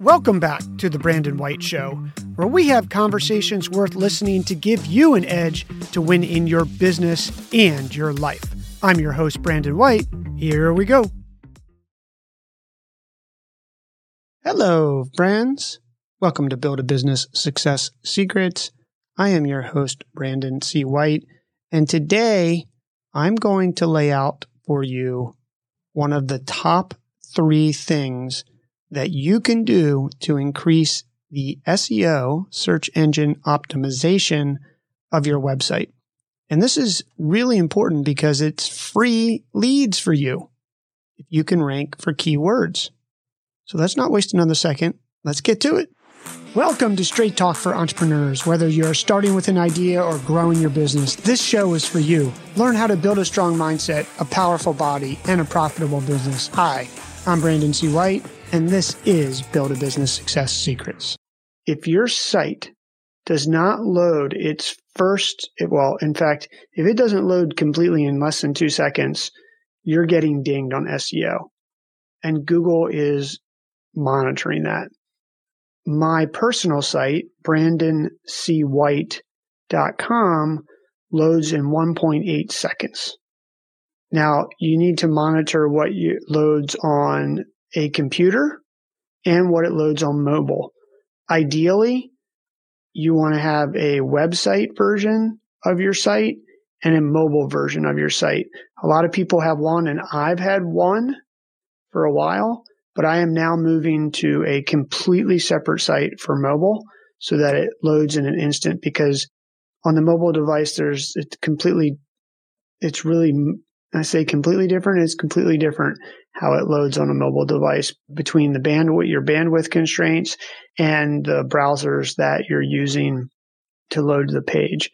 Welcome back to The Brandon White Show, where we have conversations worth listening to give you an edge to win in your business and your life. I'm your host, Brandon White. Here we go. Hello, friends. Welcome to Build a Business Success Secrets. I am your host, Brandon C. White, and today I'm going to lay out for you one of the top three things that you can do to increase the SEO, search engine optimization of your website. And this is really important because it's free leads for you if you can rank for keywords. So let's not waste another second. Let's get to it. Welcome to Straight Talk for Entrepreneurs. Whether you're starting with an idea or growing your business, this show is for you. Learn how to build a strong mindset, a powerful body, and a profitable business. Hi, I'm Brandon C. White and this is Build a Business Success Secrets. If your site does not load its first, well, in fact, if it doesn't load completely in less than two seconds, you're getting dinged on SEO. And Google is monitoring that. My personal site, brandoncwhite.com, loads in 1.8 seconds. Now, you need to monitor what you loads on a computer and what it loads on mobile. Ideally, you want to have a website version of your site and a mobile version of your site. A lot of people have one, and I've had one for a while, but I am now moving to a completely separate site for mobile so that it loads in an instant because on the mobile device, there's it's completely, it's really, I say completely different. It's completely different how it loads on a mobile device between the bandwidth, your bandwidth constraints and the browsers that you're using to load the page.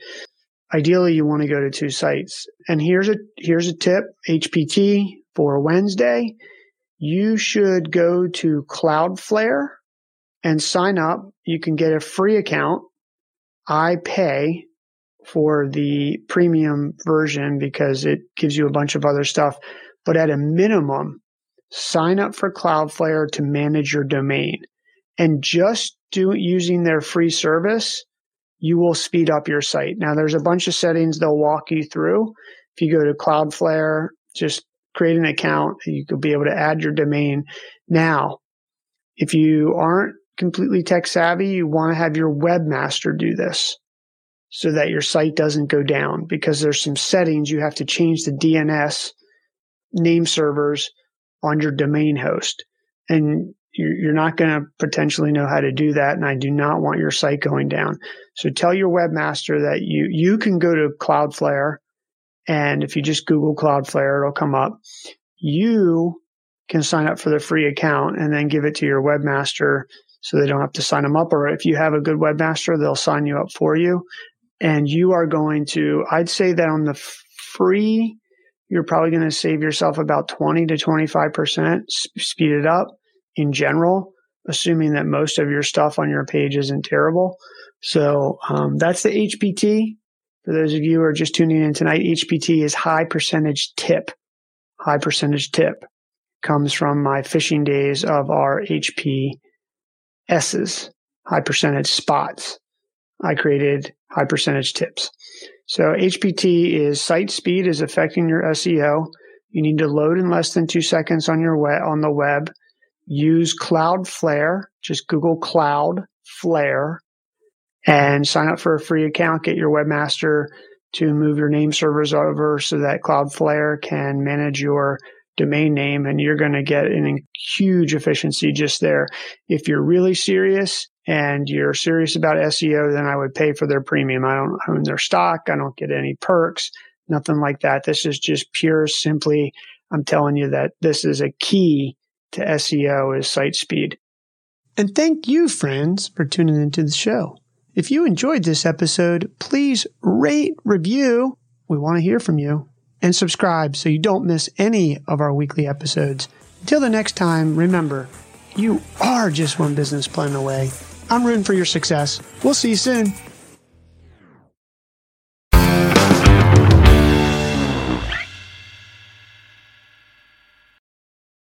Ideally, you want to go to two sites. And here's a, here's a tip, HPT for Wednesday. You should go to Cloudflare and sign up. You can get a free account. I pay for the premium version because it gives you a bunch of other stuff. But at a minimum, sign up for Cloudflare to manage your domain. And just do using their free service, you will speed up your site. Now there's a bunch of settings they'll walk you through. If you go to Cloudflare, just create an account, you could be able to add your domain. Now, if you aren't completely tech savvy, you want to have your webmaster do this so that your site doesn't go down because there's some settings you have to change the DNS name servers on your domain host. And you're not going to potentially know how to do that. And I do not want your site going down. So tell your webmaster that you, you can go to Cloudflare. And if you just Google Cloudflare, it'll come up. You can sign up for the free account and then give it to your webmaster so they don't have to sign them up. Or if you have a good webmaster, they'll sign you up for you. And you are going to, I'd say that on the free you're probably going to save yourself about 20 to 25% speed it up in general, assuming that most of your stuff on your page isn't terrible. So um, that's the HPT. For those of you who are just tuning in tonight, HPT is high percentage tip. High percentage tip comes from my fishing days of our HPSs, high percentage spots. I created high percentage tips. So HPT is site speed is affecting your SEO. You need to load in less than two seconds on your web, on the web. Use Cloudflare. Just Google Cloudflare and sign up for a free account. Get your webmaster to move your name servers over so that Cloudflare can manage your domain name and you're going to get an huge efficiency just there. If you're really serious and you're serious about SEO, then I would pay for their premium. I don't own their stock. I don't get any perks, nothing like that. This is just pure, simply, I'm telling you that this is a key to SEO is site speed. And thank you, friends, for tuning into the show. If you enjoyed this episode, please rate, review. We want to hear from you and subscribe so you don't miss any of our weekly episodes. Until the next time, remember, you are just one business plan away. I'm rooting for your success. We'll see you soon.